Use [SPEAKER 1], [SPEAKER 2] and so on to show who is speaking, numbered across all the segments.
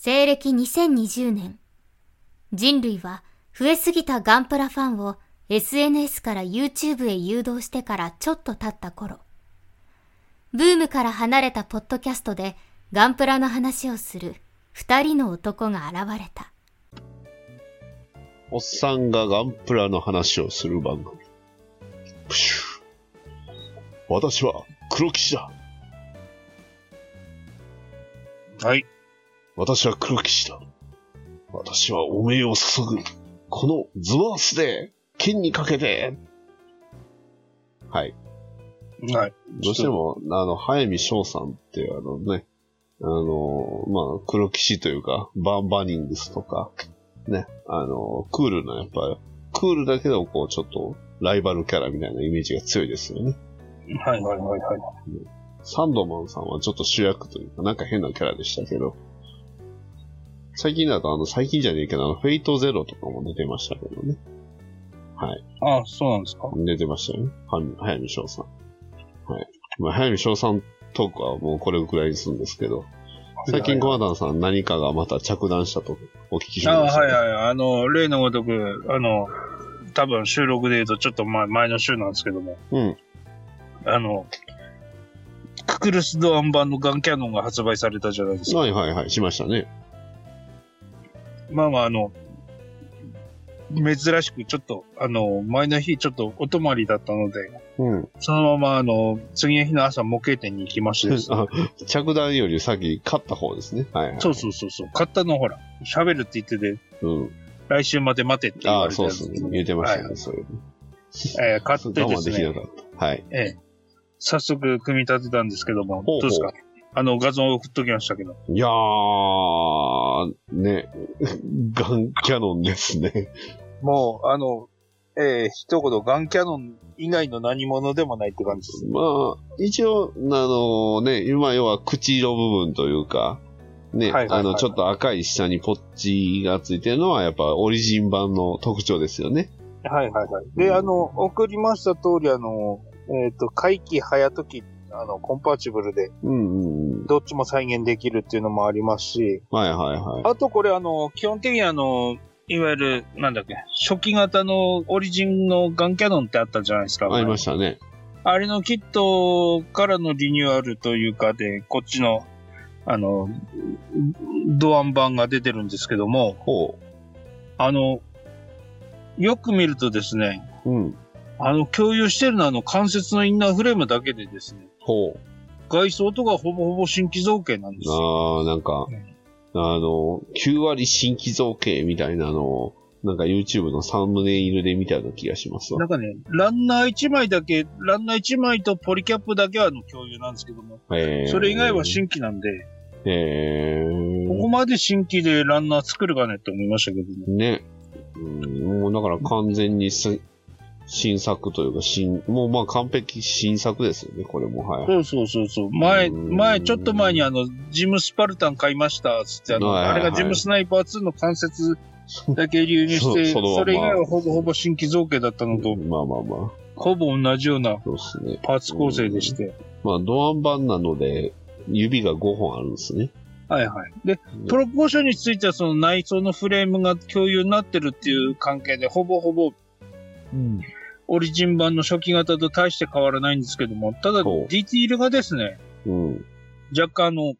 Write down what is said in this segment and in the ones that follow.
[SPEAKER 1] 西暦2020年、人類は増えすぎたガンプラファンを SNS から YouTube へ誘導してからちょっと経った頃、ブームから離れたポッドキャストでガンプラの話をする二人の男が現れた。
[SPEAKER 2] おっさんがガンプラの話をする番組。プシュ私は黒騎士だ。
[SPEAKER 3] はい。
[SPEAKER 2] 私は黒騎士だ。私はお命を注ぐ。このズワースで、剣にかけて。はい。
[SPEAKER 3] はい。
[SPEAKER 2] どうしても、あの、早見翔さんっていうあのね、あの、まあ、黒騎士というか、バンバニングスとか、ね、あの、クールな、やっぱ、クールだけど、こう、ちょっと、ライバルキャラみたいなイメージが強いですよね。
[SPEAKER 3] はいはいはいはい。
[SPEAKER 2] サンドマンさんはちょっと主役というか、なんか変なキャラでしたけど、最近だと、あの、最近じゃねえけど、あの、フェイトゼロとかも出てましたけどね。はい。
[SPEAKER 3] あそうなんですか？
[SPEAKER 2] 出てましたよね。は早見翔さん。はい。まあ、早見翔さんトークはもうこれぐらいにするんですけど、最近コアダンさん何かがまた着弾したとお聞きしま
[SPEAKER 3] あ
[SPEAKER 2] した、
[SPEAKER 3] はいはい。あの、例のごとく、あの、多分収録で言うとちょっと前前の週なんですけども、
[SPEAKER 2] うん。
[SPEAKER 3] あの、ククルスドアン版のガンキャノンが発売されたじゃないですか。
[SPEAKER 2] はいはいはい、しましたね。
[SPEAKER 3] まあまあ、あの、珍しくちょっと、あの、前の日ちょっとお泊まりだったので、
[SPEAKER 2] うん。
[SPEAKER 3] そのままあの、次の日の朝模型店に行きましてです
[SPEAKER 2] 着弾より先勝った方ですね。はい、はい。
[SPEAKER 3] そうそうそうそう。買ったのほら、喋るって言ってて、
[SPEAKER 2] うん。
[SPEAKER 3] 来週まで待てって言
[SPEAKER 2] ああ、
[SPEAKER 3] われたやつ
[SPEAKER 2] そうですね。言ってましたね、
[SPEAKER 3] はい
[SPEAKER 2] それ。
[SPEAKER 3] えー買って
[SPEAKER 2] 我
[SPEAKER 3] ですね
[SPEAKER 2] 慢できな、かった。はい。
[SPEAKER 3] ええ早速組み立てたんですけども、
[SPEAKER 2] ほうほう
[SPEAKER 3] どうですか？あの、画像を送っときましたけど。
[SPEAKER 2] いやー、ね、ガンキャノンですね。
[SPEAKER 3] もう、あの、ええ一言、ガンキャノン以外の何者でもないって感じです。
[SPEAKER 2] まあ、一応、あのね、今要は口色部分というか、ね、
[SPEAKER 3] はいはいはい
[SPEAKER 2] あの、ちょっと赤い下にポッチがついてるのは、やっぱオリジン版の特徴ですよね。
[SPEAKER 3] はいはいはい。で、あの、送りました通り、あの、えっ、と、回帰早時、あの、コンパーチブルで、
[SPEAKER 2] うんうんうん。
[SPEAKER 3] どっちも再現できるっていうのもありますし、
[SPEAKER 2] はいはいはい。
[SPEAKER 3] あとこれあの、基本的にあの、いわゆる、なんだっけ、初期型のオリジンのガンキャノンってあったじゃないですか。
[SPEAKER 2] ありましたね。
[SPEAKER 3] あれのキットからのリニューアルというかで、こっちの、あの、ドアン版が出てるんですけども、
[SPEAKER 2] ほ
[SPEAKER 3] あの、よく見るとですね、
[SPEAKER 2] う。うん。
[SPEAKER 3] あの、共有してるのはあの関節のインナーフレームだけでですね、
[SPEAKER 2] ほう。
[SPEAKER 3] 外装とかほぼほぼ新規造形なんですよ。
[SPEAKER 2] あー、なんか
[SPEAKER 3] うん、
[SPEAKER 2] あの、9割新規造形みたいなのを、なんか YouTube のサムネイルで見たような気がしますわ
[SPEAKER 3] なん。かね、ランナー1枚だけ、ランナー1枚とポリキャップだけはあの共有なんですけども、
[SPEAKER 2] えー、
[SPEAKER 3] それ以外は新規なんで、
[SPEAKER 2] えー、
[SPEAKER 3] ここまで新規でランナー作るかねって思いましたけども。
[SPEAKER 2] ね。うん、もうだから完全にす新作というか、新、もうまあ完璧新作ですよね、これも。はい。
[SPEAKER 3] そうそうそうそう。前、
[SPEAKER 2] うん
[SPEAKER 3] 前、ちょっと前にあの、ジムスパルタン買いました、つってあの、
[SPEAKER 2] はいはいはい
[SPEAKER 3] あれがジムスナイパー2の関節だけ流入して、
[SPEAKER 2] そそ
[SPEAKER 3] れ以外はほぼほぼ新規造形だったのと、
[SPEAKER 2] まあまあまあ、
[SPEAKER 3] ほぼ同じような。パーツ構成でして。
[SPEAKER 2] まあ、ドアン版なので、指が5本あるんですね。
[SPEAKER 3] はいはい。で、プロポーションについてはその内装のフレームが共有になってるっていう関係で、ほぼほぼ
[SPEAKER 2] うん。
[SPEAKER 3] オリジン版の初期型と大して変わらないんですけども、ただ、ディティールがですね、
[SPEAKER 2] うん。
[SPEAKER 3] 若干あの、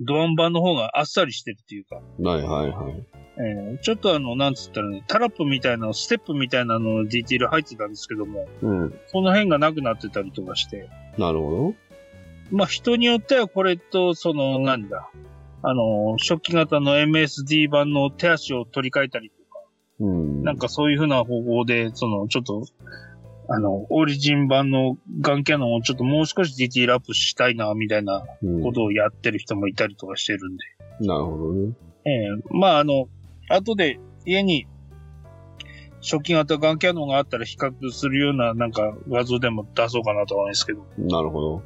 [SPEAKER 3] ドアン版の方があっさりしてるっていうか、
[SPEAKER 2] はいはいはい。
[SPEAKER 3] えーちょっとあの、なんつったらね、タラップみたいな、ステップみたいなののディティール入ってたんですけども、
[SPEAKER 2] うん。
[SPEAKER 3] その辺がなくなってたりとかして、
[SPEAKER 2] なるほ
[SPEAKER 3] まあ人によってはこれと、その、なんだ、あの、初期型の MSD 版の手足を取り替えたり。
[SPEAKER 2] うん。
[SPEAKER 3] なんかそういう風な方法で、その、ちょっと、あの、オリジン版のガンキャノンをちょっともう少しディティールアップしたいな、みたいな
[SPEAKER 2] うん、
[SPEAKER 3] ことをやってる人もいたりとかしてるんで。
[SPEAKER 2] なるほどね。
[SPEAKER 3] ええまああの、後で家に初期型ガンキャノンがあったら比較するようななんか画像でも出そうかなと思うんですけど。
[SPEAKER 2] なるほど。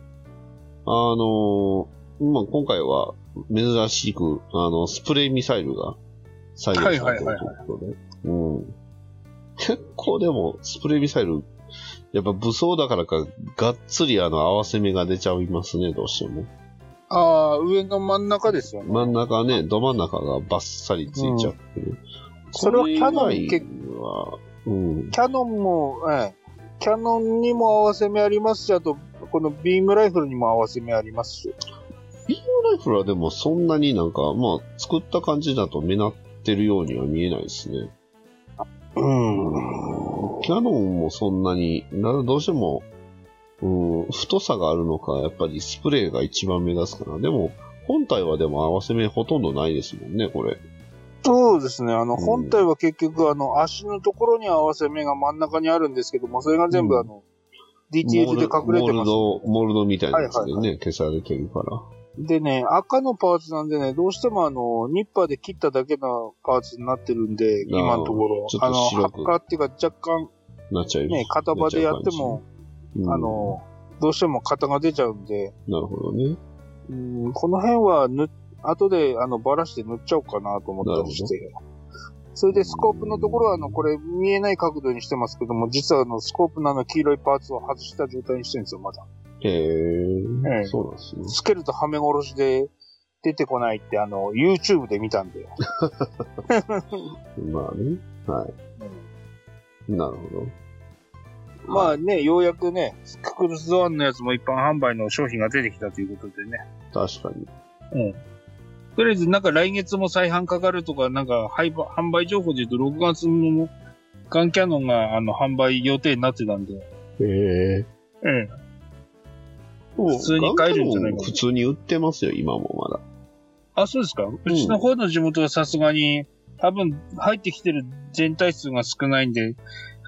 [SPEAKER 2] あのーまあ、今回は珍しく、あの、スプレーミサイルが再現されてるということで。うん。結構でも、スプレーミサイル、やっぱ武装だからか、がっつりあの、合わせ目が出ちゃいますね、どうしても。
[SPEAKER 3] ああ、上の真ん中ですよね。
[SPEAKER 2] 真ん中ね、ど真ん中がバッサリついちゃってる。
[SPEAKER 3] それはキャノン
[SPEAKER 2] 以外は、うん。
[SPEAKER 3] キャノンも、ええ、キャノンにも合わせ目ありますし、あと、このビームライフルにも合わせ目ありますし。
[SPEAKER 2] ビームライフルはでもそんなになんか、まあ、作った感じだと目立ってるようには見えないですね。
[SPEAKER 3] うん。
[SPEAKER 2] キャノンもそんなに、などうしても、うん、太さがあるのか、やっぱりスプレーが一番目立つかな。でも、本体はでも合わせ目ほとんどないですもんね、これ。
[SPEAKER 3] そうですね。あの、
[SPEAKER 2] うん
[SPEAKER 3] 本体は結局、あの、足のところに合わせ目が真ん中にあるんですけども、それが全部
[SPEAKER 2] うん
[SPEAKER 3] あの、ディティールで隠れてます。
[SPEAKER 2] モールド、モールドみたいなやつでね、
[SPEAKER 3] はい
[SPEAKER 2] 消されてるから。
[SPEAKER 3] でね、赤のパーツなんでね、どうしてもあの、ニッパーで切っただけのパーツになってるんで、今のところあの、
[SPEAKER 2] 白く
[SPEAKER 3] 発火っていうか若干
[SPEAKER 2] なっちゃう。
[SPEAKER 3] ね、型場でやっても、
[SPEAKER 2] うん
[SPEAKER 3] あ、の、どうしても型が出ちゃうんで、
[SPEAKER 2] なるほどね。
[SPEAKER 3] うんこの辺は塗っ、後であの、ばらして塗っちゃおうかなと思ったりして。それでスコープのところはあの、これ見えない角度にしてますけども、実はあの、スコープのあの、黄色いパーツを外した状態にしてるんですよ、まだ。
[SPEAKER 2] へえ
[SPEAKER 3] ええ
[SPEAKER 2] そうなんですね。
[SPEAKER 3] つけるとはめ殺しで出てこないってあの、YouTube で見たんで。
[SPEAKER 2] まあね。はい。なるほど。
[SPEAKER 3] まあね、ようやくね、ククルスドアンのやつも一般販売の商品が出てきたということでね。
[SPEAKER 2] 確かに。
[SPEAKER 3] うん。とりあえず、なんか来月も再販かかるとか、なんか販売販売情報で言うと、6月のガンキャノンがあの販売予定になってたんで。
[SPEAKER 2] へえ。
[SPEAKER 3] うん。
[SPEAKER 2] 普
[SPEAKER 3] 通に買えるんじゃないかな
[SPEAKER 2] 普通に売ってますよ、今もまだ。
[SPEAKER 3] あ、そうですか？うちの方の地元はさすがに、多分入ってきてる全体数が少ないんで、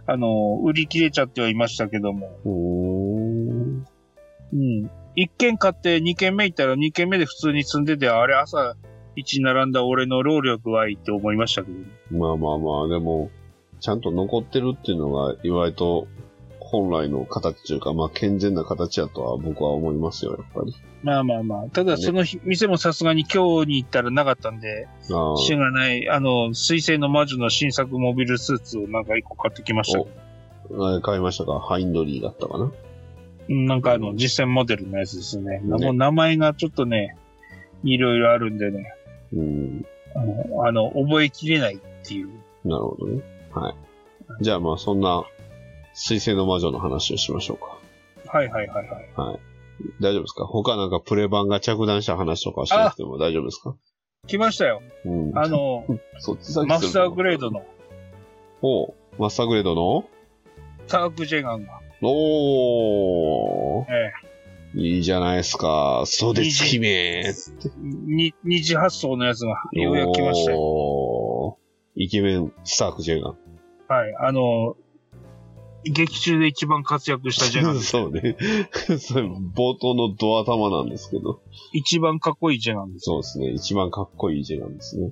[SPEAKER 3] あの、売り切れちゃってはいましたけども。うん。1軒買って2軒目行ったら2軒目で普通に積んでて、あれ朝一並んだ俺の労力はいいって思いましたけど。
[SPEAKER 2] まあまあまあ、でも、ちゃんと残ってるっていうのが、意外と、本来の形というか、まあ、健全な形だとは僕は思いますよ、やっぱり。
[SPEAKER 3] まあまあまあ。ただその日、店もさすがに今日に行ったらなかったんで。しがない、あの、水星の魔女の新作モビルスーツをなんか一個買ってきました
[SPEAKER 2] 買いましたか？ハインドリーだったかな？
[SPEAKER 3] うんなんかあの、実践モデルのやつですね。
[SPEAKER 2] ね
[SPEAKER 3] もう名前がちょっとね、いろいろあるんでね、
[SPEAKER 2] うん。
[SPEAKER 3] あの覚えきれないっていう。
[SPEAKER 2] なるほどね。はい。じゃあまあ、そんな、水星の魔女の話をしましょうか。
[SPEAKER 3] はいはいはいはい。
[SPEAKER 2] はい。大丈夫ですか？他なんかプレ版が着弾した話とかしなくても大丈夫ですか？
[SPEAKER 3] 来ましたよ。
[SPEAKER 2] うん。
[SPEAKER 3] あの、
[SPEAKER 2] そっち先
[SPEAKER 3] マスターグレードの
[SPEAKER 2] おうマスターグレードの？
[SPEAKER 3] タークジェガンが。
[SPEAKER 2] おー。
[SPEAKER 3] え
[SPEAKER 2] いいじゃないですか。そうです、姫。
[SPEAKER 3] えに二次発送のやつがようやく来ましたよ。
[SPEAKER 2] おーイケメン、スタークジェガン。
[SPEAKER 3] はい。あの、劇中で一番活躍したジェガンです。
[SPEAKER 2] そうね。それ冒頭のドア玉なんですけど。
[SPEAKER 3] 一番かっこいいジェガンです。
[SPEAKER 2] そうですね。一番かっこいいジェガンですね。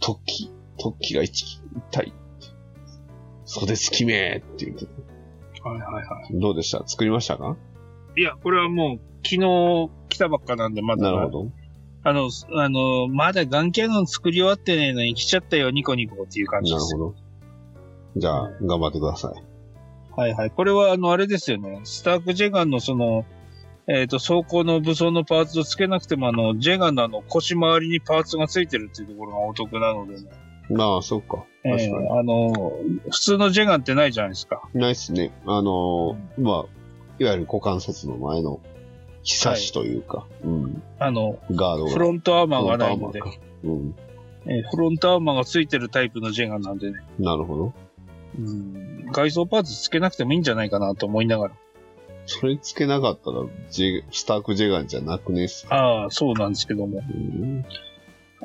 [SPEAKER 2] トッキー。トッキーが一一体。そうです、姫って言って
[SPEAKER 3] はいはいは
[SPEAKER 2] どうでした？作りましたか？
[SPEAKER 3] い。いや、これはもう昨日来たばっかなんで、まだ。
[SPEAKER 2] なるほど。
[SPEAKER 3] あの、あの、まだガンキャノン作り終わってねえのに来ちゃったよ、ニコニコっていう感じです。
[SPEAKER 2] なるほど。じゃあ、頑張ってください。
[SPEAKER 3] はいはい。これは、あの、あれですよね。スタークジェガンのその、えっ、と、装甲の武装のパーツを付けなくても、あの、ジェガンのあの、腰回りにパーツが付いてるっていうところがお得なのでね。
[SPEAKER 2] まあ、そっか。確かに。
[SPEAKER 3] えーあの、普通のジェガンってないじゃないですか。
[SPEAKER 2] ないっすね。あのーまあ、いわゆる股関節の前の、ひさしというか、うん。
[SPEAKER 3] あの、
[SPEAKER 2] ガードが。
[SPEAKER 3] フロントアーマーがないので、
[SPEAKER 2] フロントアーマーかうん。
[SPEAKER 3] えーフロントアーマーが付いてるタイプのジェガンなんでね。
[SPEAKER 2] なるほど。
[SPEAKER 3] うん、外装パーツ付けなくてもいいんじゃないかなと思いながら。
[SPEAKER 2] それつけなかったら、ジェスタークジェガンじゃなくねっす。
[SPEAKER 3] ああ、そうなんですけども。
[SPEAKER 2] うん。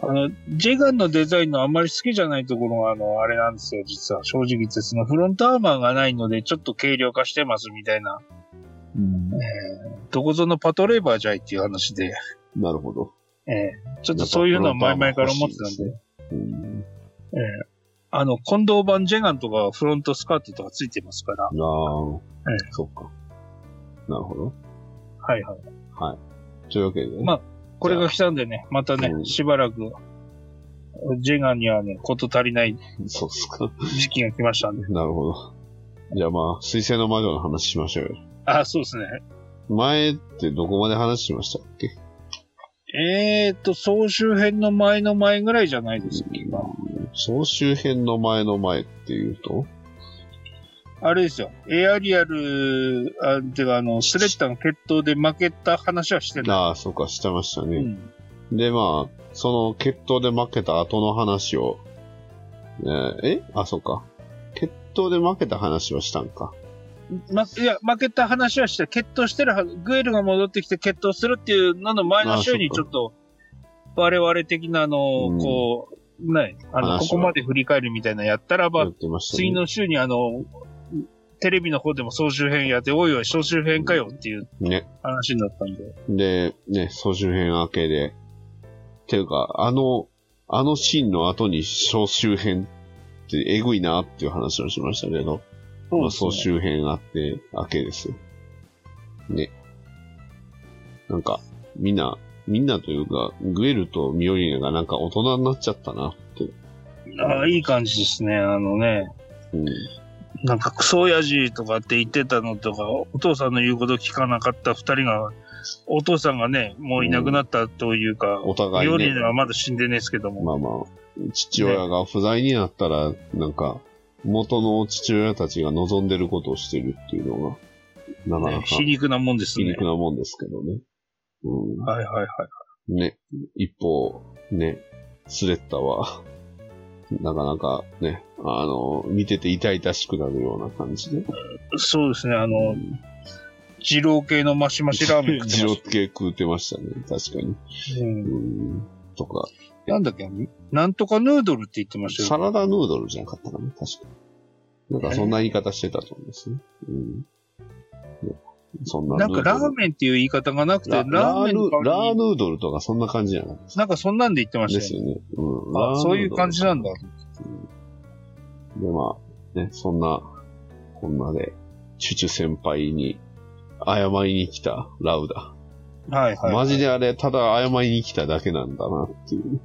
[SPEAKER 3] あの、ジェガンのデザインのあんまり好きじゃないところが、あの、あれなんですよ、実は。正直言って、そのフロントアーマーがないので、ちょっと軽量化してますみたいな。
[SPEAKER 2] うん
[SPEAKER 3] どこぞのパトレーバーじゃいっていう話で、
[SPEAKER 2] なるほど。
[SPEAKER 3] ええちょっとそういうのは前々から思ってたんで、
[SPEAKER 2] うん。
[SPEAKER 3] ええあの、近藤版ジェガンとかフロントスカートとかついてますから、
[SPEAKER 2] ああ、
[SPEAKER 3] え
[SPEAKER 2] そっか。なるほど。
[SPEAKER 3] はいはい。
[SPEAKER 2] はい。というわけで、
[SPEAKER 3] まあこれが来たんでね、またね、
[SPEAKER 2] うん
[SPEAKER 3] しばらく、ジェガンにはね、こと足りない
[SPEAKER 2] そうっすか。
[SPEAKER 3] 時期が来ましたんで。
[SPEAKER 2] なるほど。じゃあまあ、水星の魔女の話しましょうよ。
[SPEAKER 3] あ、そうですね。
[SPEAKER 2] 前ってどこまで話しましたっけ？
[SPEAKER 3] えーと、総集編の前の前ぐらいじゃないですか、今。
[SPEAKER 2] 総集編の前の前っていうと？
[SPEAKER 3] あれですよ。エアリアル、あ、てかあの、スレッタの決闘で負けた話はしてない。
[SPEAKER 2] ああ、そうか、してましたね。
[SPEAKER 3] うん。
[SPEAKER 2] で、まあ、その決闘で負けた後の話を、えーえ？あ、そうか。決闘で負けた話をしたんか。
[SPEAKER 3] ま、いや、負けた話はして、決闘してるはず、グエルが戻ってきて決闘するっていうのの前の週にちょっと、我々的なあの、
[SPEAKER 2] うん
[SPEAKER 3] こう、ね、あの、ここまで振り返るみたいなのやったらば、
[SPEAKER 2] ね。
[SPEAKER 3] 次の週にあの、テレビの方でも総集編やって、おいおい、総集編かよっていう
[SPEAKER 2] ね。
[SPEAKER 3] 話になったんで。
[SPEAKER 2] で、ね、総集編明けで、ていうか、あの、あのシーンの後に総集編ってえぐいなっていう話をしましたけど、まあ、総集編あって明けですよ。ね。なんか、みんな、みんなというか、グエルとミオリネがなんか大人になっちゃったなって。
[SPEAKER 3] ああ、いい感じですね。あのね、
[SPEAKER 2] うん。
[SPEAKER 3] なんかクソ親父とかって言ってたのとか、お父さんの言うこと聞かなかった二人が、お父さんがね、もういなくなったというか、
[SPEAKER 2] お互い
[SPEAKER 3] 料理
[SPEAKER 2] ね、
[SPEAKER 3] はまだ死んでねえですけども。
[SPEAKER 2] まあまあ、父親が不在になったら、なんか、元の父親たちが望んでることをしてるっていうのが、なかな
[SPEAKER 3] ね
[SPEAKER 2] か
[SPEAKER 3] 皮肉なもんです
[SPEAKER 2] 皮
[SPEAKER 3] ね。
[SPEAKER 2] 肉なもんですけどね。う
[SPEAKER 3] はいはいはい。
[SPEAKER 2] ん。ね、一方、ね、スレッタは、なかなかね、あの、見てて痛々しくなるような感じで。
[SPEAKER 3] そうですね、あの、二郎系のマシマシラーメン食って
[SPEAKER 2] ジロ
[SPEAKER 3] まし
[SPEAKER 2] 系食うてましたね、確かに。
[SPEAKER 3] た。うん
[SPEAKER 2] うん。とか、
[SPEAKER 3] なんだっけなんとかヌードルって言ってましたよ。
[SPEAKER 2] サラダヌードルじゃなかったかな、確かに。なんかそんな言い方してたと思うんですね。うん。ねそんな
[SPEAKER 3] なんかラー
[SPEAKER 2] ン
[SPEAKER 3] メンっていう言い方がなくて、ラ
[SPEAKER 2] ラ
[SPEAKER 3] ーメン
[SPEAKER 2] ラーヌードルとかそんな感じじゃないですか。
[SPEAKER 3] なんかそんなんで言ってましたよね。
[SPEAKER 2] ですよね。うん。
[SPEAKER 3] そういう感じなんだ。
[SPEAKER 2] で、まあ、ね、そんな、こんなで、チュチュ先輩に謝りに来たラウダ。
[SPEAKER 3] はいはい。
[SPEAKER 2] マジであれ、ただ謝りに来ただけなんだなっていう。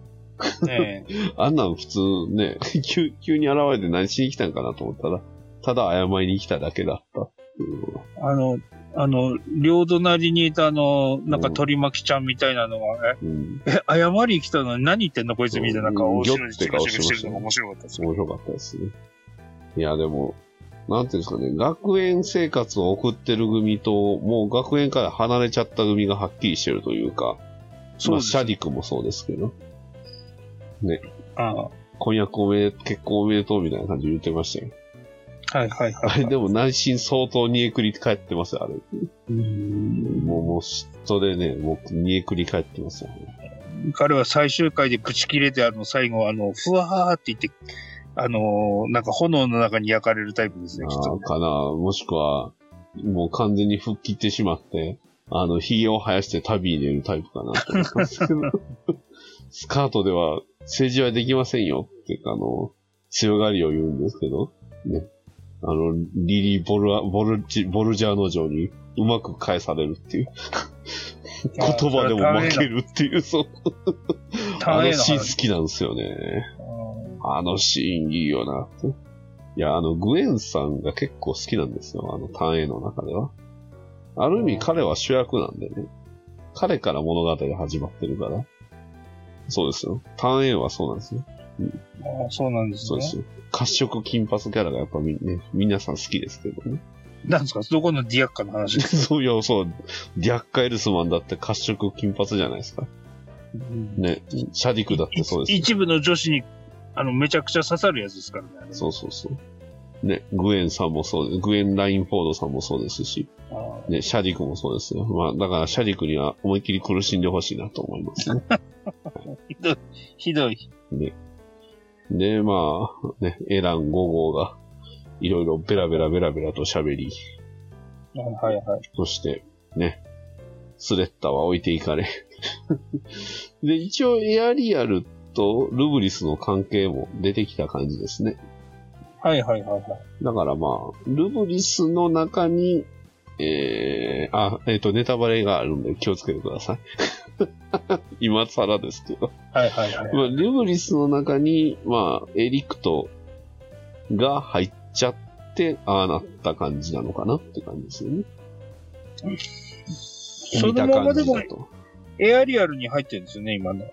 [SPEAKER 3] ええ
[SPEAKER 2] あんなん普通ね、急急に現れて何しに来たんかなと思ったら、ただ謝りに来ただけだったっていう。
[SPEAKER 3] あの、あの、両隣にいたあの、なんか鳥巻ちゃんみたいなのが、え、
[SPEAKER 2] うん。
[SPEAKER 3] え謝りに来たのに何言ってんのこいつみたいな、
[SPEAKER 2] 顔
[SPEAKER 3] して
[SPEAKER 2] して
[SPEAKER 3] るのが面白かったですよ。
[SPEAKER 2] 面白かったですね。いや、でも、なんていうんですかね、学園生活を送ってる組と、もう学園から離れちゃった組がはっきりしてるというか、まあ、
[SPEAKER 3] そうです
[SPEAKER 2] シャディクもそうですけど、
[SPEAKER 3] あ
[SPEAKER 2] 婚約おめで、結婚おめでとうみたいな感じで言ってましたよ。
[SPEAKER 3] あはいはいはい。
[SPEAKER 2] あれでも内心相当煮えくり返ってますよ、あれ。
[SPEAKER 3] うん
[SPEAKER 2] もう、もう嫉妬でね、もう煮えくり返ってますよね。
[SPEAKER 3] 彼は最終回でブチ切れて、あの、最後、あの、ふわーって言って、あの、なんか炎の中に焼かれるタイプですね、きっと
[SPEAKER 2] ああ、。かな。もしくは、もう完全に吹っ切ってしまって、あの、髭を生やして旅に出るタイプかなと思ったんですけど。スカートでは政治はできませんよって、あの、強がりを言うんですけど、ね。あの、リリー・ボルアボルジボルジャーノ城にうまく返されるっていう。言葉でも負けるっていう、そう。あのシーン好きなんですよね。あのシーンいいよな。いや、あの、グエンさんが結構好きなんですよ。あの、単影の中では。ある意味彼は主役なんでね。彼から物語が始まってるから。そうですよ。単影はそうなんですよ。
[SPEAKER 3] ああそうなんですね
[SPEAKER 2] そうで。すよ。褐色金髪キャラがやっぱみ、ね、皆さん好きですけどね。
[SPEAKER 3] なんですか？どこのディアッカの話ですか？
[SPEAKER 2] そういや、そう。ディアッカエルスマンだって褐色金髪じゃないですか。ね。シャディクだってそうですよ。
[SPEAKER 3] 一部の女子に、あの、めちゃくちゃ刺さるやつですからね。
[SPEAKER 2] そうそうそう。ね、グエンさんもそうです。グエン・ラインフォードさんもそうですし、
[SPEAKER 3] あ
[SPEAKER 2] ね、シャディクもそうですよ。まあ、だからシャディクには思いっきり苦しんでほしいなと思いますね。
[SPEAKER 3] あ ひどい、ひどい。
[SPEAKER 2] で、まあ、ね、エラン5号が、いろいろベラベラベラベラと喋り、
[SPEAKER 3] はいはい。
[SPEAKER 2] そして、ね、スレッタは置いていかれ。で、一応エアリアルとルブリスの関係も出てきた感じですね。
[SPEAKER 3] はいはいはいはい。
[SPEAKER 2] だからまあ、ルブリスの中に、えー、あ、えっ、と、ネタバレがあるんで気をつけてください。今更ですけど。
[SPEAKER 3] はいはいはい。
[SPEAKER 2] まあ、ルブリスの中に、まあ、エリクトが入っちゃって、ああなった感じなのかなって感じですよね。
[SPEAKER 3] そのままでも
[SPEAKER 2] 見た感じだと
[SPEAKER 3] エアリアルに入ってるんですよね、今ね。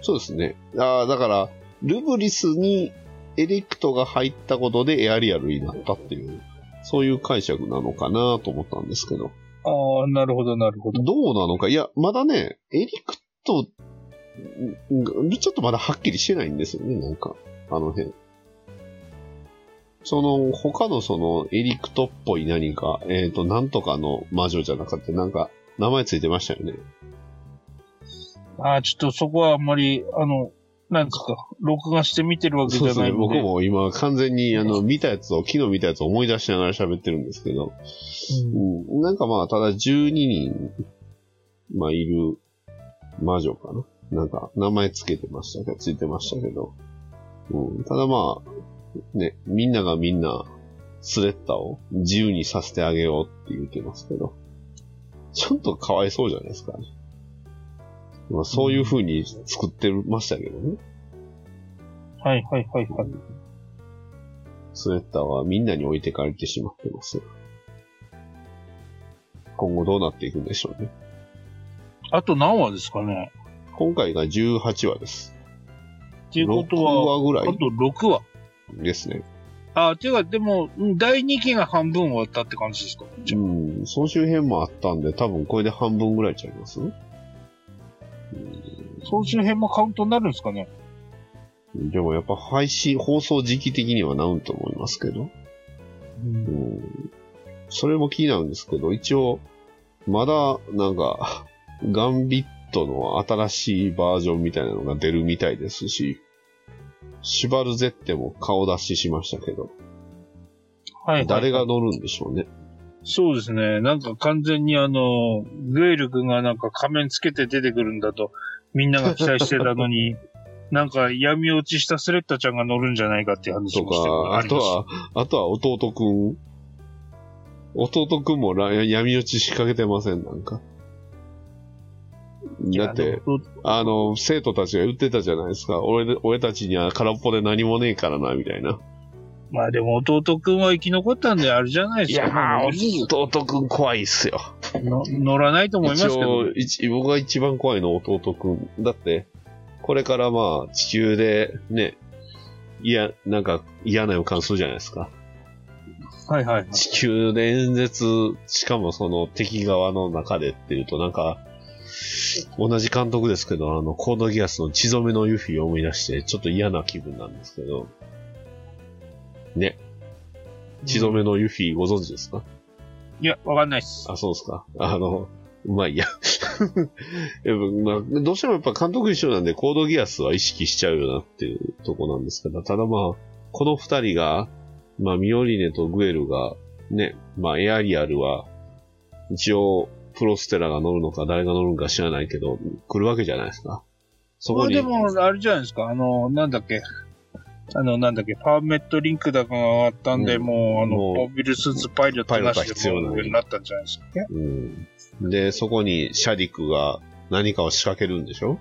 [SPEAKER 2] そうですね。ああ、だから、ルブリスにエレクトが入ったことでエアリアルになったっていう、そういう解釈なのかなと思ったんですけど。
[SPEAKER 3] ああ、なるほど、なるほど。
[SPEAKER 2] どうなのか？いや、まだね、エリクト、んちょっとまだはっきりしてないんですよね、なんか、あの辺。その、他のその、エリクトっぽい何か、えっ、と、なんとかの魔女じゃなかった、なんか、名前ついてましたよね。
[SPEAKER 3] ああ、ちょっとそこはあんまり、あの、なんですか、録画して見てるわけじ
[SPEAKER 2] そうですね。
[SPEAKER 3] ゃないので。
[SPEAKER 2] 僕も今完全に、あの、見たやつを、昨日見たやつを思い出しながら喋ってるんですけど、
[SPEAKER 3] うん
[SPEAKER 2] うん、なんかまあ、ただ12人、まあ、いる魔女かな。なんか、名前つけてましたけど、ついてましたけど。うん、ただまあ、ね、みんながみんな、スレッタを自由にさせてあげようって言ってますけど、ちょっとかわいそうじゃないですかね。まあ、そういう風に作ってましたけどね。
[SPEAKER 3] はいはいはいはい。
[SPEAKER 2] スレッタはみんなに置いてかれてしまってます。今後どうなっていくんでしょうね。
[SPEAKER 3] あと何話ですかね
[SPEAKER 2] 今回が18話です。
[SPEAKER 3] っていうこと
[SPEAKER 2] 6
[SPEAKER 3] は、
[SPEAKER 2] 話ぐらい？
[SPEAKER 3] あと6話。
[SPEAKER 2] ですね。
[SPEAKER 3] あ、ていうか、でも、うん第2期が半分終わったって感じですか
[SPEAKER 2] うん、総集編もあったんで、多分これで半分ぐらいちゃいます？
[SPEAKER 3] 総集編もカウントになるんですかね
[SPEAKER 2] でもやっぱ配信、放送時期的にはなると思いますけど。うん。それも気になるんですけど、一応、まだ、なんか、ガンビットの新しいバージョンみたいなのが出るみたいですし、シュバルゼッテも顔出ししましたけど、
[SPEAKER 3] はい、はい。
[SPEAKER 2] 誰が乗るんでしょうね。
[SPEAKER 3] そうですね。なんか完全にあの、グエル君がなんか仮面つけて出てくるんだと、みんなが期待してたのに、なんか闇落ちしたスレッタちゃんが乗るんじゃないかっていう話
[SPEAKER 2] と
[SPEAKER 3] もして
[SPEAKER 2] か、あとは、あとは弟くん。弟くんもら闇落ち仕掛けてません、なんか。だって、、あの、生徒たちが言ってたじゃないですか。俺で、俺たちには空っぽで何もねえからな、みたいな。
[SPEAKER 3] まあでも弟くんは生き残ったんであれじゃないですか。
[SPEAKER 2] 弟くん怖いっすよ。
[SPEAKER 3] の乗らないと思いますけ
[SPEAKER 2] 一
[SPEAKER 3] ど
[SPEAKER 2] 応、。一僕が一番怖いのは弟くん。だって、これからまあ、地球で、ね、いや、なんか嫌な予感するじゃないですか。
[SPEAKER 3] はいはいはい。
[SPEAKER 2] 地球で演説、しかもその敵側の中でっていうとなんか、同じ監督ですけど、あの、コードギアスの血染めのユフィを思い出して、ちょっと嫌な気分なんですけど、ね。血染めのユフィご存知ですか、
[SPEAKER 3] いや、わかんないっす。
[SPEAKER 2] あ、そうですか。あの、うまいや。やっぱまあ、どうしてもやっぱ監督一緒なんで、コードギアスは意識しちゃうよなっていうとこなんですけど、ただまあ、この二人が、まあ、ミオリネとグエルが、ね、まあ、エアリアルは、一応、プロステラが乗るのか誰が乗るのか知らないけど、来るわけじゃないですか。そこに、
[SPEAKER 3] これでも、あれじゃないですか。あの、なんだっけ。あの、なんだっけ、パーメットリンクだかがあったんで、
[SPEAKER 2] うん
[SPEAKER 3] もう、あの、モビルスーツパイロットなしでもうなったんじゃないですか？ね。
[SPEAKER 2] うん。で、そこにシャディクが何かを仕掛けるんでしょ？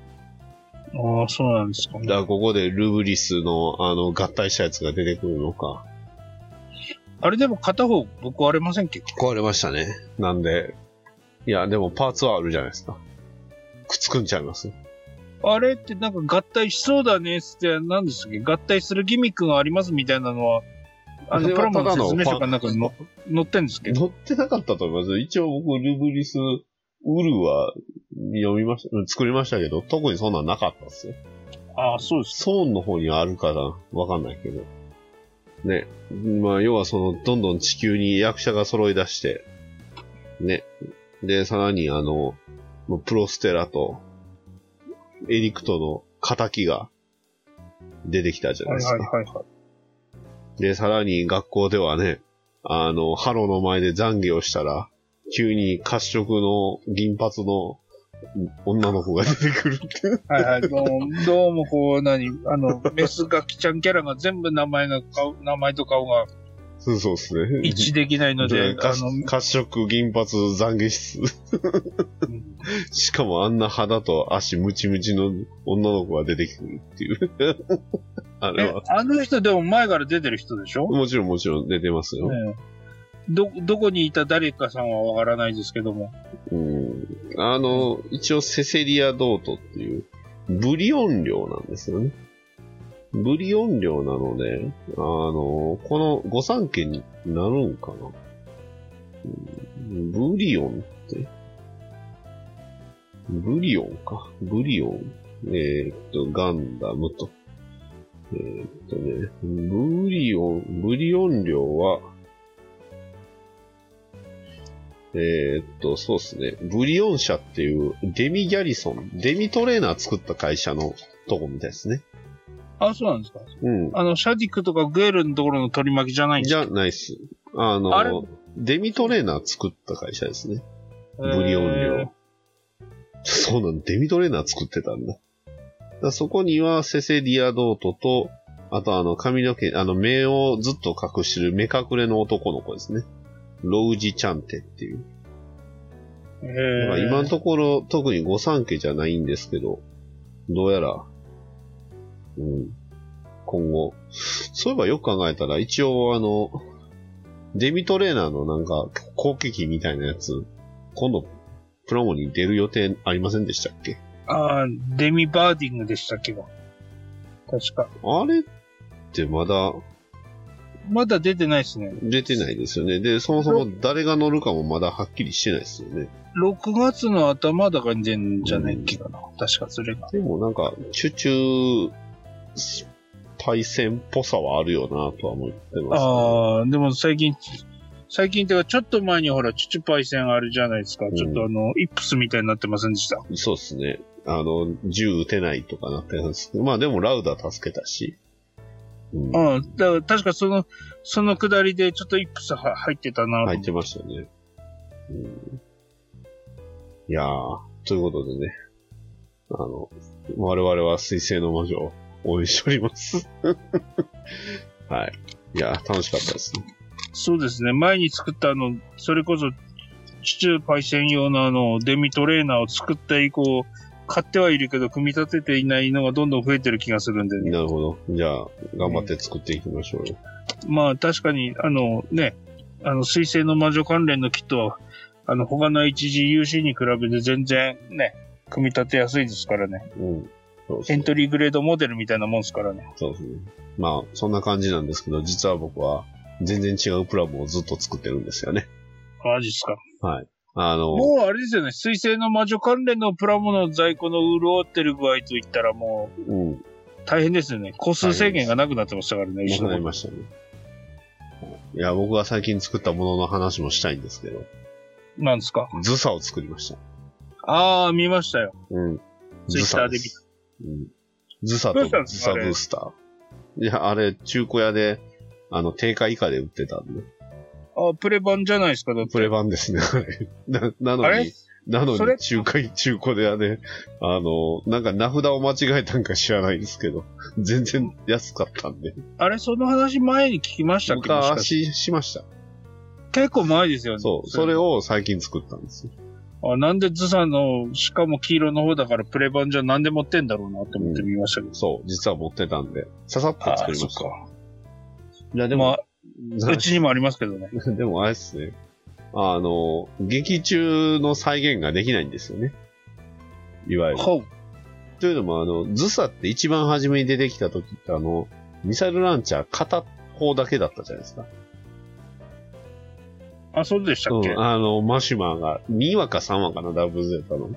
[SPEAKER 3] ああ、そうなんですかね。
[SPEAKER 2] だからここでルブリスの、あの、合体したやつが出てくるのか。
[SPEAKER 3] あれでも片方ぶっ壊れませんけど。
[SPEAKER 2] 壊れましたね。なんで、いや、でもパーツはあるじゃないですか。くっつくんちゃいます？
[SPEAKER 3] あれってなんか合体しそうだねって、何ですっけ？合体するギミックがありますみたいなのは、あの、プラモの説明書かなんかにの載ってんですけ？ど。
[SPEAKER 2] 乗ってなかったと思います。一応僕、ルブリス、ウルは読みました、うん作りましたけど、特にそんなんなかったっすよ。
[SPEAKER 3] ああ、そうです。
[SPEAKER 2] ソーンの方にはあるからわかんないけど。ね。まあ、要はその、どんどん地球に役者が揃い出して、ね。で、さらにあの、プロステラと、エリクトの仇が出てきたじゃない
[SPEAKER 3] はい
[SPEAKER 2] ですか。
[SPEAKER 3] はいはいはい。
[SPEAKER 2] で、さらに学校ではね、あの、ハロの前で懺悔をしたら、急に褐色の銀髪の女の子が出てくるって。
[SPEAKER 3] はいはい。どうも、どうもこう、何、あの、メスガキちゃんキャラが全部名前が、顔名前と顔が
[SPEAKER 2] そうですね。
[SPEAKER 3] 一致できないので、あ
[SPEAKER 2] 褐
[SPEAKER 3] の、
[SPEAKER 2] 褐色銀髪懺悔室。
[SPEAKER 3] うん
[SPEAKER 2] しかもあんな肌と足ムチムチの女の子が出てくるっていう。あれ
[SPEAKER 3] え
[SPEAKER 2] は。、
[SPEAKER 3] あの人でも前から出てる人でしょ、
[SPEAKER 2] もちろんもちろん出てますよ。
[SPEAKER 3] ねど、どこにいた誰かさんはわからないですけども。
[SPEAKER 2] うん。あの、一応セセリア・ドートっていう、ブリオン領なんですよね。ブリオン領なので、あの、この御三家になるんかな。ブリオンって？ブリオンか。ブリオン。えーっと、ガンダムと。えーっとね、ブリオン、ブリオン領は、えーっと、そうですね。ブリオン社っていうデミギャリソン、デミトレーナー作った会社のとこみたいですね。
[SPEAKER 3] あ、そうなんですか？
[SPEAKER 2] うん。
[SPEAKER 3] あの、シャディクとかグエルのところの取り巻きじゃないんですか？
[SPEAKER 2] じゃないっす。あの、
[SPEAKER 3] あれ？
[SPEAKER 2] デミトレーナー作った会社ですね。ブリオン
[SPEAKER 3] え
[SPEAKER 2] 領。そうなんデミトレーナー作ってたんだ。だからそこにはセセリア・ドートと、あとあの髪の毛、あの目をずっと隠してる目隠れの男の子ですね。ロウジ・チャンテっていう。
[SPEAKER 3] ー
[SPEAKER 2] だから
[SPEAKER 3] えー
[SPEAKER 2] 今のところ特に御三家じゃないんですけど、どうやら、うん、今後。そういえばよく考えたら、一応あの、デミトレーナーのなんか、後継機みたいなやつ、今度、プラモに出る予定ありませんでしたっけ？
[SPEAKER 3] あーデミバーディングでしたっけ？ど。確か。
[SPEAKER 2] あれってまだ
[SPEAKER 3] まだ出てないですね。
[SPEAKER 2] 出てないですよね。で、そもそも誰が乗るかもまだはっきりしてないですよね。
[SPEAKER 3] 6月の頭だから出んじゃないっけかな。確かそれが。
[SPEAKER 2] でもなんか、チュチュパイセンっぽさはあるよなとは思ってます、
[SPEAKER 3] ああ、でも最近、最近っていうか、ちょっと前にほら、チュチュパイセンあるじゃないですか。
[SPEAKER 2] ん
[SPEAKER 3] ちょっとあの、イップスみたいになってませんでした？
[SPEAKER 2] そうですね。あの、銃撃てないとかなってるんですけど、まあでもラウダー助けたし。うん、
[SPEAKER 3] うん。だから確かその、そのくだりでちょっとイップスは入ってたな
[SPEAKER 2] 入ってましたね。うん、いやー、ということでね。あの、我々は水星の魔女を応援しております。はい。いやー、楽しかったですね。
[SPEAKER 3] そうですね。前に作ったあの、それこそ、チュチュパイセン用のあの、デミトレーナーを作って以降、買ってはいるけど、組み立てていないのがどんどん増えてる気がするんでね。
[SPEAKER 2] なるほど。じゃあ、頑張って作っていきましょうよ。
[SPEAKER 3] まあ確かに、あのね、あの、水星の魔女関連のキットは、あの、他の 1GUC に比べて全然ね、組み立てやすいですからね。
[SPEAKER 2] うん。そうですね
[SPEAKER 3] エントリーグレードモデルみたいなもんですからね。
[SPEAKER 2] そうですね。まあ、そんな感じなんですけど、実は僕は全然違うプラモをずっと作ってるんですよね。
[SPEAKER 3] マジっすか。
[SPEAKER 2] はい。あの、
[SPEAKER 3] もうあれですよね、水星の魔女関連のプラモの在庫の潤ってる具合といったらもう
[SPEAKER 2] うん、
[SPEAKER 3] 大変ですよね。個数制限がなくなってましたからね、
[SPEAKER 2] なくなりましたね。いや、僕が最近作ったものの話もしたいんですけど、
[SPEAKER 3] なんですか？
[SPEAKER 2] ズサを作りました。
[SPEAKER 3] あー、見ましたよ。
[SPEAKER 2] うん。
[SPEAKER 3] ツイッターで見た。
[SPEAKER 2] うん。ズサとズサブースター。いや、あれ、中古屋で、あの、定価以下で売ってたんで。
[SPEAKER 3] あ、プレ版じゃないですか、だって。
[SPEAKER 2] プレ版ですね、あれ。な、なのに、なのに、中華、中古ではね、あの、なんか名札を間違えたんか知らないですけど、全然安かったんで。
[SPEAKER 3] あれ、その話前に聞きましたっけ
[SPEAKER 2] 昔しました。
[SPEAKER 3] 結構前ですよね。
[SPEAKER 2] そう、それを最近作ったんですよ。
[SPEAKER 3] あ、なんでズサの、しかも黄色の方だからプレ版じゃなんで持ってんだろうなって思ってみましたけど。
[SPEAKER 2] そう、実は持ってたんで、ささっと
[SPEAKER 3] あ
[SPEAKER 2] 作りました。
[SPEAKER 3] そっか。
[SPEAKER 2] いや、で
[SPEAKER 3] でも、
[SPEAKER 2] も、
[SPEAKER 3] まあ、うちにもありますけどね。
[SPEAKER 2] でもあれですね。あの、劇中の再現ができないんですよね。いわゆる。
[SPEAKER 3] ほう。
[SPEAKER 2] というのも、あの、ズサって一番初めに出てきた時って、あの、ミサイルランチャー片方だけだったじゃないですか。
[SPEAKER 3] あ、そうでしたっけ、
[SPEAKER 2] うん、あの、マシュマーが、2話か3話かな、ダブルゼータの。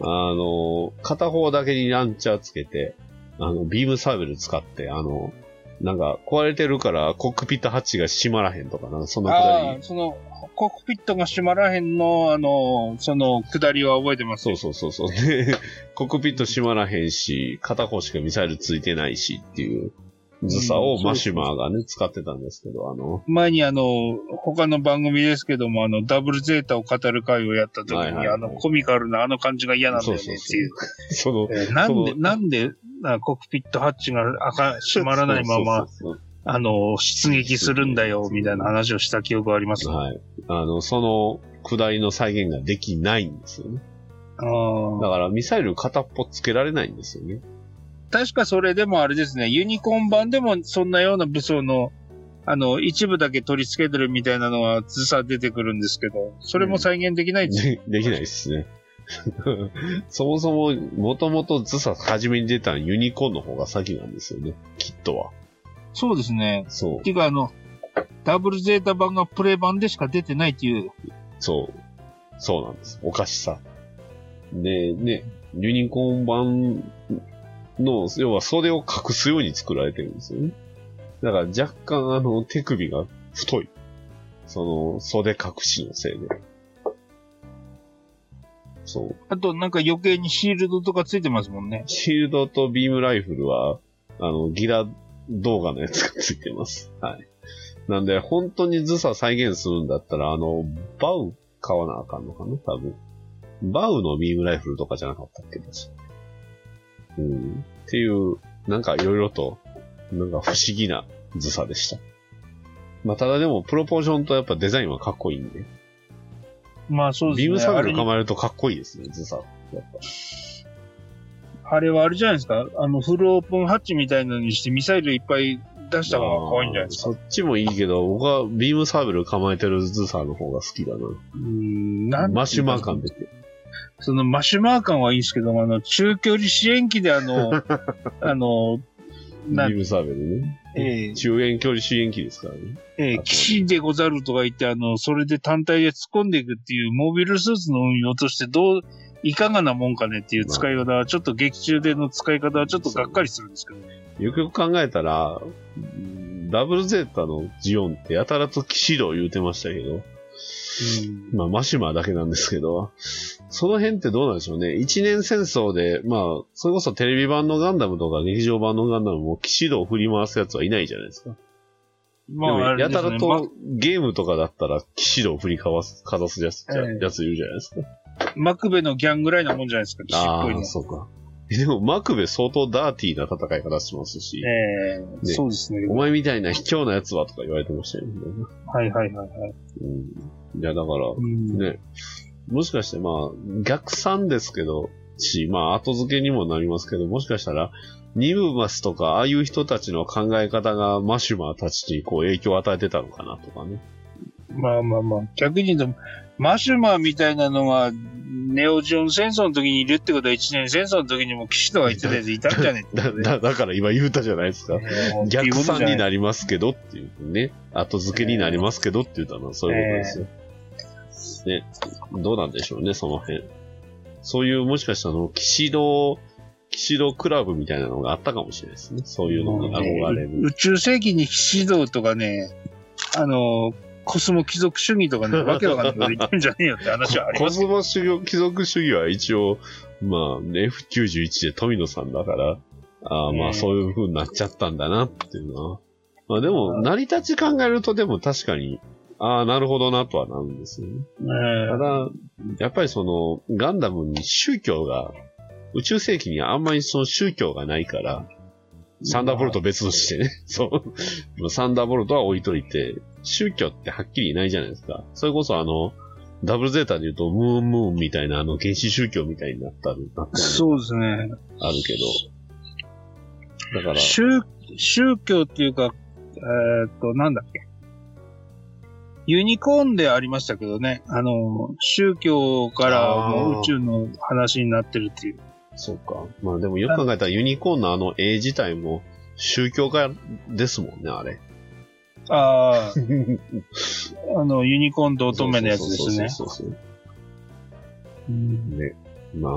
[SPEAKER 2] あの、片方だけにランチャーつけて、あの、ビームサーベル使って、あの、なんか、壊れてるから、コックピットハッチが閉まらへんとかな、そんなくだり
[SPEAKER 3] ああ、。その、コックピットが閉まらへんの、あの、その、下りは覚えてます
[SPEAKER 2] そう
[SPEAKER 3] よ。
[SPEAKER 2] そうそうそう。で、コックピット閉まらへんし、片方しかミサイルついてないしっていう、ズサをマシュマーがね、使ってたんですけど、あの、
[SPEAKER 3] 前にあの、他の番組ですけども、あの、ダブルゼータを語る会をやった時に、
[SPEAKER 2] はいはいはい
[SPEAKER 3] あの、コミカルなあの感じが嫌なんだよねっていう。
[SPEAKER 2] その、
[SPEAKER 3] えーなんで、なんで、あコックピットハッチが赤閉まらないまま、あの、出撃するんだよ、みたいな話をした記憶があります。
[SPEAKER 2] そうはい。あの、その、下りの再現ができないんですよね。
[SPEAKER 3] あー
[SPEAKER 2] だから、ミサイル片っぽつけられないんですよね。
[SPEAKER 3] 確かそれでもあれですね、ユニコーン版でもそんなような武装のあの、一部だけ取り付けてるみたいなのは図さ出てくるんですけど、それも再現できないんですよ。
[SPEAKER 2] で できないですね。そもそも、もともとズサ初めに出たユニコーンの方が先なんですよね。きっとは。
[SPEAKER 3] そうですね。
[SPEAKER 2] そう
[SPEAKER 3] って。いうか、あの、ダブルゼータ版がプレイ版でしか出てないっていう。
[SPEAKER 2] そう。そうなんです。おかしさ。で、ね、ユニコーン版の、要は袖を隠すように作られてるんですよね。だから若干あの手首が太い。その袖隠しのせいで。そう。
[SPEAKER 3] あと、なんか余計にシールドとかついてますもんね。
[SPEAKER 2] シールドとビームライフルは、あの、ギラ動画のやつがついてます。はい。なんで、本当にズサ再現するんだったら、あの、バウ買わなあかんのかな多分。バウのビームライフルとかじゃなかったっけ？です。うん。っていう、なんかいろいろと、なんか不思議なズサでした。まあ、ただでも、プロポーションとやっぱデザインはかっこいいんで。
[SPEAKER 3] まあそうですね。
[SPEAKER 2] ビームサ
[SPEAKER 3] あれに
[SPEAKER 2] ビル構えるとかっこいいですね、ズサ。やっぱ。
[SPEAKER 3] あれはあれじゃないですか。あの、フルオープンハッチみたいなのにしてミサイルいっぱい出した方が可愛いんじゃないですか。
[SPEAKER 2] そっちもいいけど、僕はビームサーベル構えてるズサーの方が好きだな。
[SPEAKER 3] うーん、なん
[SPEAKER 2] マシュマー感出て。
[SPEAKER 3] そのマシュマー感はいいですけども、あの、中距離支援機であの、あの、な
[SPEAKER 2] ビームサーベルね。
[SPEAKER 3] ええ
[SPEAKER 2] 中遠距離支援機ですからね。
[SPEAKER 3] ええ騎士でござるとか言って、あの、それで単体で突っ込んでいくっていうモビルスーツの運用としてどう、いかがなもんかねっていう使い方は、ちょっと劇中での使い方はちょっとがっかりするんですけどね。
[SPEAKER 2] よくよく考えたら、うんダブルゼータのジオンってやたらと騎士道言うてましたけど、まあマシュマーだけなんですけど、その辺ってどうなんでしょうね。一年戦争で、まあ、それこそテレビ版のガンダムとか劇場版のガンダムも騎士道を振り回すやつはいないじゃないですか。
[SPEAKER 3] まあ。
[SPEAKER 2] やたらと、
[SPEAKER 3] ま
[SPEAKER 2] ゲームとかだったら騎士道を振りかわす、かざすやつ、
[SPEAKER 3] ええ
[SPEAKER 2] やついるじゃないですか。
[SPEAKER 3] マクベのギャンぐらいなもんじゃないですか、騎士っ
[SPEAKER 2] ああ、
[SPEAKER 3] ぽいの。
[SPEAKER 2] そうか。えでも、マクベ相当ダーティーな戦い方しますし、
[SPEAKER 3] ええ
[SPEAKER 2] ね
[SPEAKER 3] そうですね。
[SPEAKER 2] お前みたいな卑怯なやつはとか言われてましたよね。
[SPEAKER 3] はいはいはいはい。
[SPEAKER 2] うん。いや、だから、
[SPEAKER 3] うん
[SPEAKER 2] ね、もしかしてまあ、逆算ですけど、し、まあ、後付けにもなりますけど、もしかしたら、ニムマスとか、ああいう人たちの考え方がマシュマーたちにこう影響を与えてたのかなとかね。
[SPEAKER 3] まあまあまあ、逆に言うと、マシュマーみたいなのが、ネオジオン戦争の時にいるってことは、一年戦争の時にも騎士とか言ってたやついたんじゃねえ
[SPEAKER 2] だ、だ、だから今言うたじゃないですか。逆算になりますけどっていうね。後付けになりますけどって言ったのはそういうことですよ。ね。どうなんでしょうね、その辺。そういう、もしかしたら騎士道、騎士道クラブみたいなのがあったかもしれないですね。そういうのに憧れる。
[SPEAKER 3] 宇宙世紀に騎士道とかね、あの、コスモ貴族主義とかね、わけわかんないこと言ってんじゃねえよって話はあり
[SPEAKER 2] コ
[SPEAKER 3] ますけど。
[SPEAKER 2] スモ主義貴族主義は一応、まあ、F91 で富野さんだから、ああま
[SPEAKER 3] ね
[SPEAKER 2] あそういう風になっちゃったんだなっていうのは。まあでも、成り立ち考えるとでも確かに、ああ、なるほどなとはなるんですよね。ただ、やっぱりその、ガンダムに宗教が、宇宙世紀にあんまりその宗教がないから、サンダーボルト別としてね。そう。サンダーボルトは置いといて、宗教ってはっきりいないじゃないですか。それこそあの、ダブルゼータで言うと、ムーンムーンみたいなあの原始宗教みたいになったる、なったり
[SPEAKER 3] そうですね。
[SPEAKER 2] あるけど。だから、
[SPEAKER 3] 宗、宗教っていうか、えーっと、なんだっけ。ユニコーンでありましたけどね、あの、宗教から宇宙の話になってるっていう。
[SPEAKER 2] そうか。まあでもよく考えたらユニコーンのあの絵自体も宗教家ですもんね、あれ。
[SPEAKER 3] ああ、あの、ユニコーンと乙女のやつですね。
[SPEAKER 2] そうそうそうそう
[SPEAKER 3] うん
[SPEAKER 2] ね。まあ、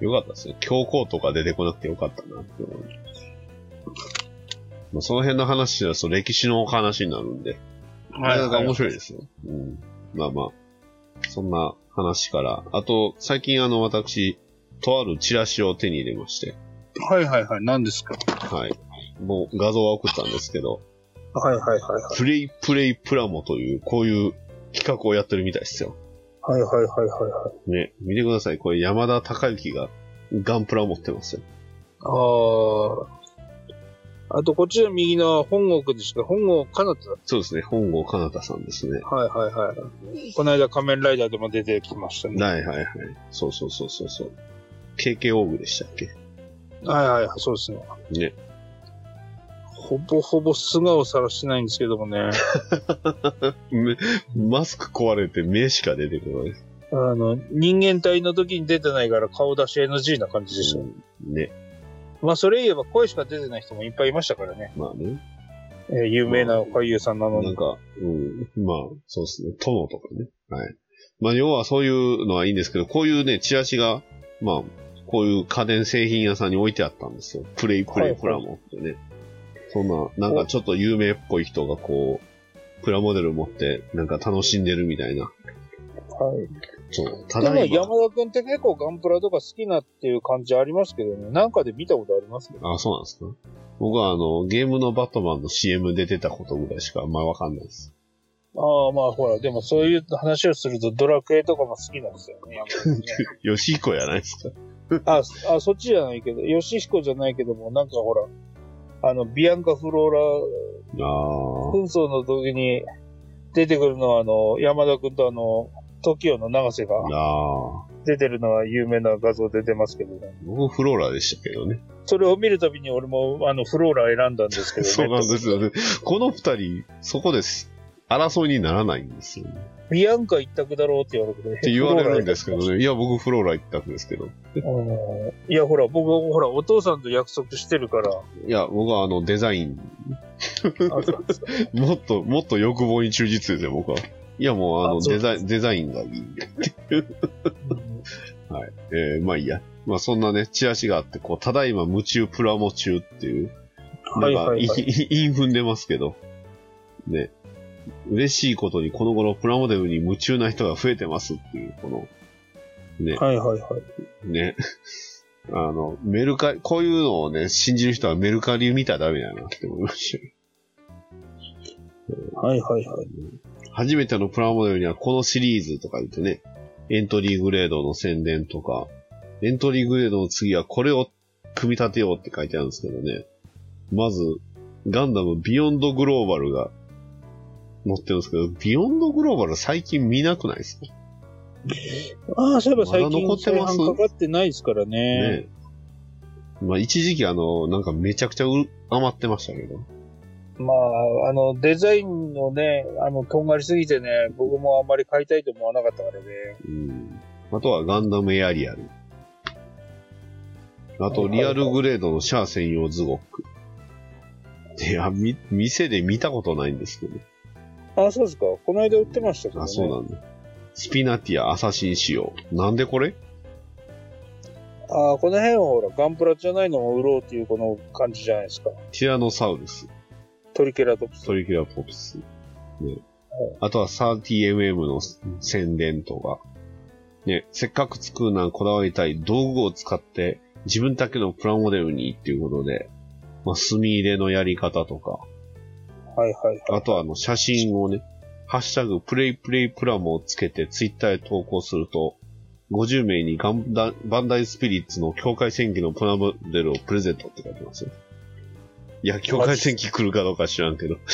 [SPEAKER 2] よかったですね。教皇とか出てこなくてよかったなって思う。まあ、その辺の話はそう歴史の話になるんで、なかなか面白いですよ。うん。まあまあ、そんな話から、あと、最近あの、私、とあるチラシを手に入れまして、
[SPEAKER 3] はいはいはい。何ですか？
[SPEAKER 2] はい。もう画像は送ったんですけど、
[SPEAKER 3] はいはいはいはい。
[SPEAKER 2] プレイプレイプラモという、こういう企画をやってるみたいですよ。
[SPEAKER 3] はいはいはいはいはい。
[SPEAKER 2] ね、見てください。これ山田孝之がガンプラ持ってますよ。
[SPEAKER 3] ああ。あと、こっちの右の本国ですか本国かなた
[SPEAKER 2] そうですね。本郷かなたさんですね。
[SPEAKER 3] はいはいはい。この間仮面ライダーでも出てきましたね。
[SPEAKER 2] はいはいはい。そうそうそうそうそう。KK オーグでしたっけ？
[SPEAKER 3] はいはいはい、そうですね。
[SPEAKER 2] ね。
[SPEAKER 3] ほぼほぼ素顔さらしてないんですけどもね。
[SPEAKER 2] め マスク壊れて目しか出てこない。
[SPEAKER 3] あの、人間体の時に出てないから顔出し NG な感じでした。
[SPEAKER 2] ね。
[SPEAKER 3] まあ、それ言えば声しか出てない人もいっぱいいましたからね。
[SPEAKER 2] まあね。
[SPEAKER 3] えー有名な俳優さんなのに。
[SPEAKER 2] なんか、うん。まあ、そうですね。殿とかね。はい。まあ、要はそういうのはいいんですけど、こういうね、チラシが、まあ、こういう家電製品屋さんに置いてあったんですよ。プレイプレイプラモってね。そんな、なんかちょっと有名っぽい人がこう、プラモデル持って、なんか楽しんでるみたいな。
[SPEAKER 3] はい。
[SPEAKER 2] そう。ただいま。
[SPEAKER 3] 山田くんって結構ガンプラとか好きなっていう感じありますけどね。なんかで見たことありますね。
[SPEAKER 2] あ、そうなんですか？僕はあの、ゲームのバットマンの CM で出たことぐらいしか、まあわかんないです。
[SPEAKER 3] ああ、まあほら、でもそういう話をするとドラクエとかも好きなんですよね。
[SPEAKER 2] ヨシヒコやないですか？
[SPEAKER 3] あ、あ、そっちじゃないけど、ヨシヒコじゃないけども、なんかほら、あの、ビアンカ・フローラ
[SPEAKER 2] ああ。
[SPEAKER 3] 紛争の時に出てくるのは、あの、山田くんとあの、TOKIO の長瀬が
[SPEAKER 2] ああ。
[SPEAKER 3] 出てるのは有名な画像で出ますけどね。
[SPEAKER 2] 僕フローラでしたけどね。
[SPEAKER 3] それを見るたびに俺も、あの、フローラ選んだんですけどね。
[SPEAKER 2] そうなんですよね。この二人、そこです。争いにならないんですよね。
[SPEAKER 3] ビアンカ一択だろうって言われて、
[SPEAKER 2] って言われるんですけどね。いや、僕フローラ一択ですけど。
[SPEAKER 3] いや、ほら、僕、ほら、お父さんと約束してるから。
[SPEAKER 2] いや、僕はあの、デザイン、もっと、もっと欲望に忠実ですよ、僕は。いや、もうあの、デザイン、デザインがいいんで。はい。えー、まあいいや。まあそんなね、チラシがあって、こう、ただいま夢中プラモ中っていう、なんか、
[SPEAKER 3] はいはいはい
[SPEAKER 2] い 韻踏んでますけど、ね。嬉しいことにこの頃プラモデルに夢中な人が増えてますっていう、この、ね、
[SPEAKER 3] はいはいはい。
[SPEAKER 2] ね。あの、メルカリ、こういうのをね、信じる人はメルカリ見たらダメだなって思いましたよ。
[SPEAKER 3] はいはいはい。
[SPEAKER 2] 初めてのプラモデルにはこのシリーズとか言ってね、エントリーグレードの宣伝とか、エントリーグレードの次はこれを組み立てようって書いてあるんですけどね。まず、ガンダムビヨンドグローバルが載ってるんですけど、ビヨンドグローバル最近見なくないですか？
[SPEAKER 3] ああ、そういえば最
[SPEAKER 2] まだ残
[SPEAKER 3] 近
[SPEAKER 2] ってます？
[SPEAKER 3] かかってないですからね。
[SPEAKER 2] ねまあ一時期あの、なんかめちゃくちゃう余ってましたけど。
[SPEAKER 3] まあ、あの、デザインのね、あの、とんがりすぎてね、僕もあんまり買いたいと思わなかったからね。
[SPEAKER 2] うん。あとはガンダムエアリアル。あと、リアルグレードのシャア専用ズゴック。いや、み、店で見たことないんですけど。
[SPEAKER 3] ああ、そうですか。この間売ってましたけどね。
[SPEAKER 2] あ、そうなんだ。スピナティアアサシン仕様。なんでこれ？
[SPEAKER 3] ああ、この辺はほら、ガンプラじゃないのを売ろうっていうこの感じじゃないですか。
[SPEAKER 2] ティラノサウルス。
[SPEAKER 3] トリケラトプス。
[SPEAKER 2] トリケラトプス。ね。あとは 30mm の宣伝とか。ね、せっかく作るならこだわりたい道具を使って自分だけのプラモデルにっていうことで、まあ、墨入れのやり方とか、
[SPEAKER 3] はいはいはい。
[SPEAKER 2] あとはあの写真をね、ハッシュタグプレイプレイプラモをつけてツイッターへ投稿すると、50名にガンダバンダイスピリッツの境界戦記のプラモデルをプレゼントって書いてますよ。いや、境界戦記来るかどうか知らんけど。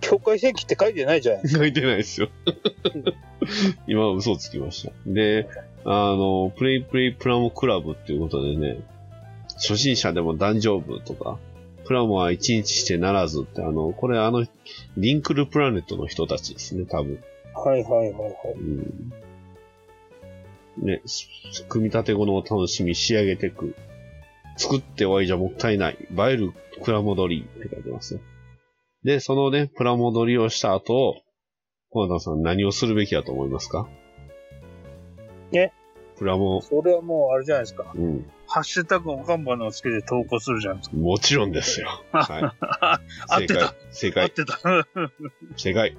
[SPEAKER 3] 境界線機って書いてないじゃないですか。
[SPEAKER 2] 書いてないですよ。今は嘘つきました。で、あの、プレイプレイプラモクラブっていうことでね、初心者でも大丈夫とか、プラモは一日してならずって、あの、これあの、リンクルプラネットの人たちですね、多分。
[SPEAKER 3] はいはいはいはい。
[SPEAKER 2] うん。ね、す組み立て後のお楽しみ仕上げていく。作って終わりじゃもったいない。映えるプラモドリーって書いてますよ。で、そのね、プラモドリをした後、小田さん何をするべきだと思いますか？
[SPEAKER 3] え？
[SPEAKER 2] プラモ、
[SPEAKER 3] それはもうあれじゃないですか。
[SPEAKER 2] うん。
[SPEAKER 3] ハッシュタグおかんばのをつけて投稿するじゃないですか。
[SPEAKER 2] もちろんですよ。はい。正解
[SPEAKER 3] 合ってた。。合っ
[SPEAKER 2] 正解。
[SPEAKER 3] てた。
[SPEAKER 2] 正解。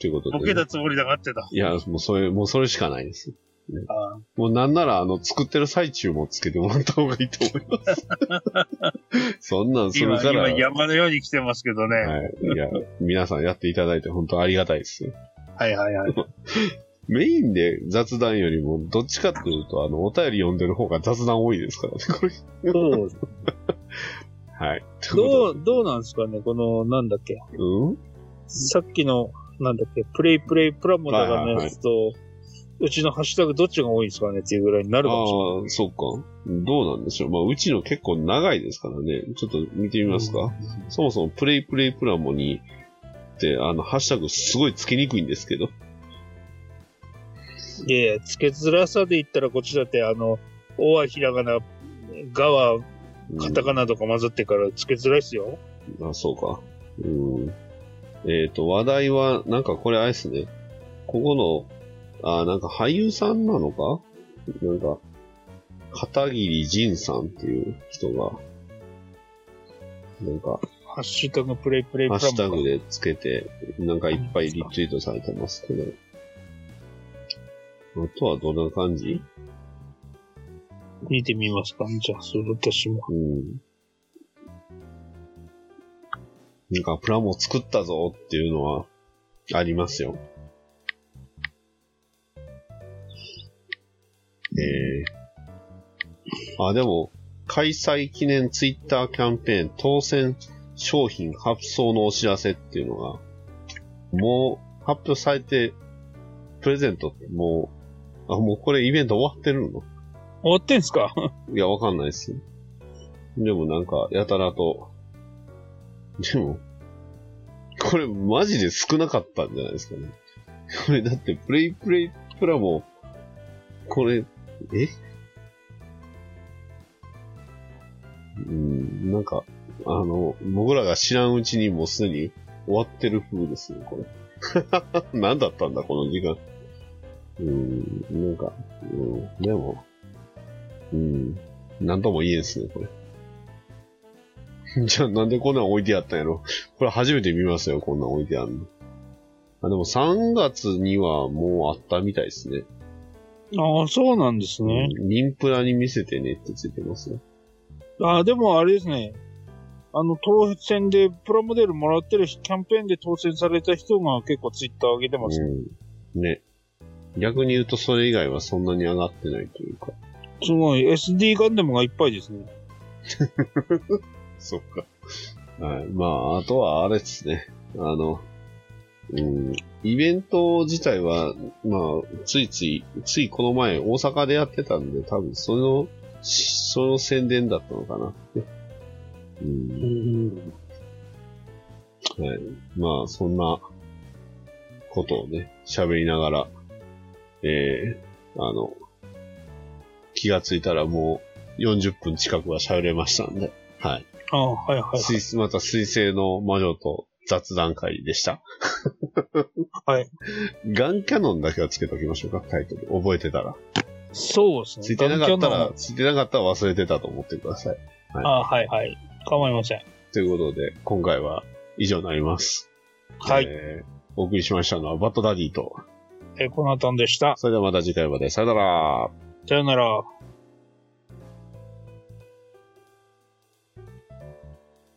[SPEAKER 2] ということで、
[SPEAKER 3] ボケたつもりだが合ってた。
[SPEAKER 2] いや、もうそれ、もうそれしかないです。
[SPEAKER 3] あ
[SPEAKER 2] もうなんなら、あの、作ってる最中もつけてもらった方がいいと思います。そんなんする
[SPEAKER 3] 今、
[SPEAKER 2] から。
[SPEAKER 3] 今山のように来てますけどね。はい、
[SPEAKER 2] はい。いや、皆さんやっていただいて本当ありがたいですよ。
[SPEAKER 3] はい、はいはい
[SPEAKER 2] メインで雑談よりも、どっちかっていうと、あの、お便り読んでる方が雑談多いですからね、これ。
[SPEAKER 3] そう
[SPEAKER 2] はい。
[SPEAKER 3] どう、どうなんですかねこの、なんだっけ。
[SPEAKER 2] とうん？
[SPEAKER 3] さっきの、なんだっけ、プレイプレイプラモとかのやつと、うちのハッシュタグどっちが多いですかねっていうぐらいになるかもしれない。
[SPEAKER 2] ああ、そっか。どうなんでしょう。まあ、うちの結構長いですからね。ちょっと見てみますか？そもそもプレイプレイプラモに、って、あの、ハッシュタグすごいつけにくいんですけど。
[SPEAKER 3] いやいや、つけづらさで言ったらこっちだって、あの、おはひらがな、がは
[SPEAKER 2] うん
[SPEAKER 3] カタカナとか混ざってからつけづらいっすよ。
[SPEAKER 2] あ、そうか。うん。えっ、と、話題は、なんかこれあれですね。ここの、あ、なんか俳優さんなのか？なんか、片桐仁さんっていう人が、なんか、
[SPEAKER 3] ハッシュタグプレイプレイプ
[SPEAKER 2] ハッ
[SPEAKER 3] ラモか
[SPEAKER 2] シュタグでつけて、なんかいっぱいリツイートされてますけど。あとはどんな感じ？
[SPEAKER 3] 見てみますかじゃあ、それ私も。
[SPEAKER 2] うん。なんかプラモ作ったぞっていうのはありますよ。えー。あ、でも、開催記念ツイッターキャンペーン当選商品発送のお知らせっていうのが、もう発表されて、プレゼントってもう、あ、もうこれイベント終わってるの？
[SPEAKER 3] 終わってんすか？
[SPEAKER 2] いや、わかんないです。でもなんか、やたらと。でも、これマジで少なかったんじゃないですかね。これだって、プレイプレイプラも、これ、え？うん、なんか、あの、僕らが知らんうちにもうすでに終わってる風ですね、これ。何だったんだ、この時間。うん、なんか、うん、でも、うん。なんとも言えんすね、これ。じゃあなんでこんなん置いてあったんやろ？これ初めて見ますよ、こんなん置いてあるの。あ、でも3月にはもうあったみたいですね。
[SPEAKER 3] ああ、そうなんですね。
[SPEAKER 2] うんニンプラに見せてねってついてますよ。
[SPEAKER 3] ああ、でもあれですね。あの、当選でプラモデルもらってるしキャンペーンで当選された人が結構ツイッター上げてますね。
[SPEAKER 2] うん。ね。逆に言うとそれ以外はそんなに上がってないというか。
[SPEAKER 3] すごい。SD ガンダムがいっぱいですね。
[SPEAKER 2] そっか。はい。まあ、あとはあれですね。あの、うん、イベント自体は、まあ、ついつい、ついこの前大阪でやってたんで、多分その、しその宣伝だったのかな。ねうん。はい。まあ、そんなことをね、喋りながら、えー、あの、気がついたらもう40分近くは喋れましたんで、はい。
[SPEAKER 3] ああ、はいはい、はい。
[SPEAKER 2] 水また水星の魔女と雑談会でした。
[SPEAKER 3] はい。
[SPEAKER 2] ガンキャノンだけはつけときましょうか、タイトル。覚えてたら。
[SPEAKER 3] そうですね。
[SPEAKER 2] ついてなかったらついてなかったら忘れてたと思ってください。
[SPEAKER 3] ああ、はいはい。構いません。
[SPEAKER 2] ということで、今回は以上になります。
[SPEAKER 3] はい。
[SPEAKER 2] えーお送りしましたのはバッドダディと、
[SPEAKER 3] えー、コナタンでした。
[SPEAKER 2] それではまた次回まで。さよなら。
[SPEAKER 3] さよなら。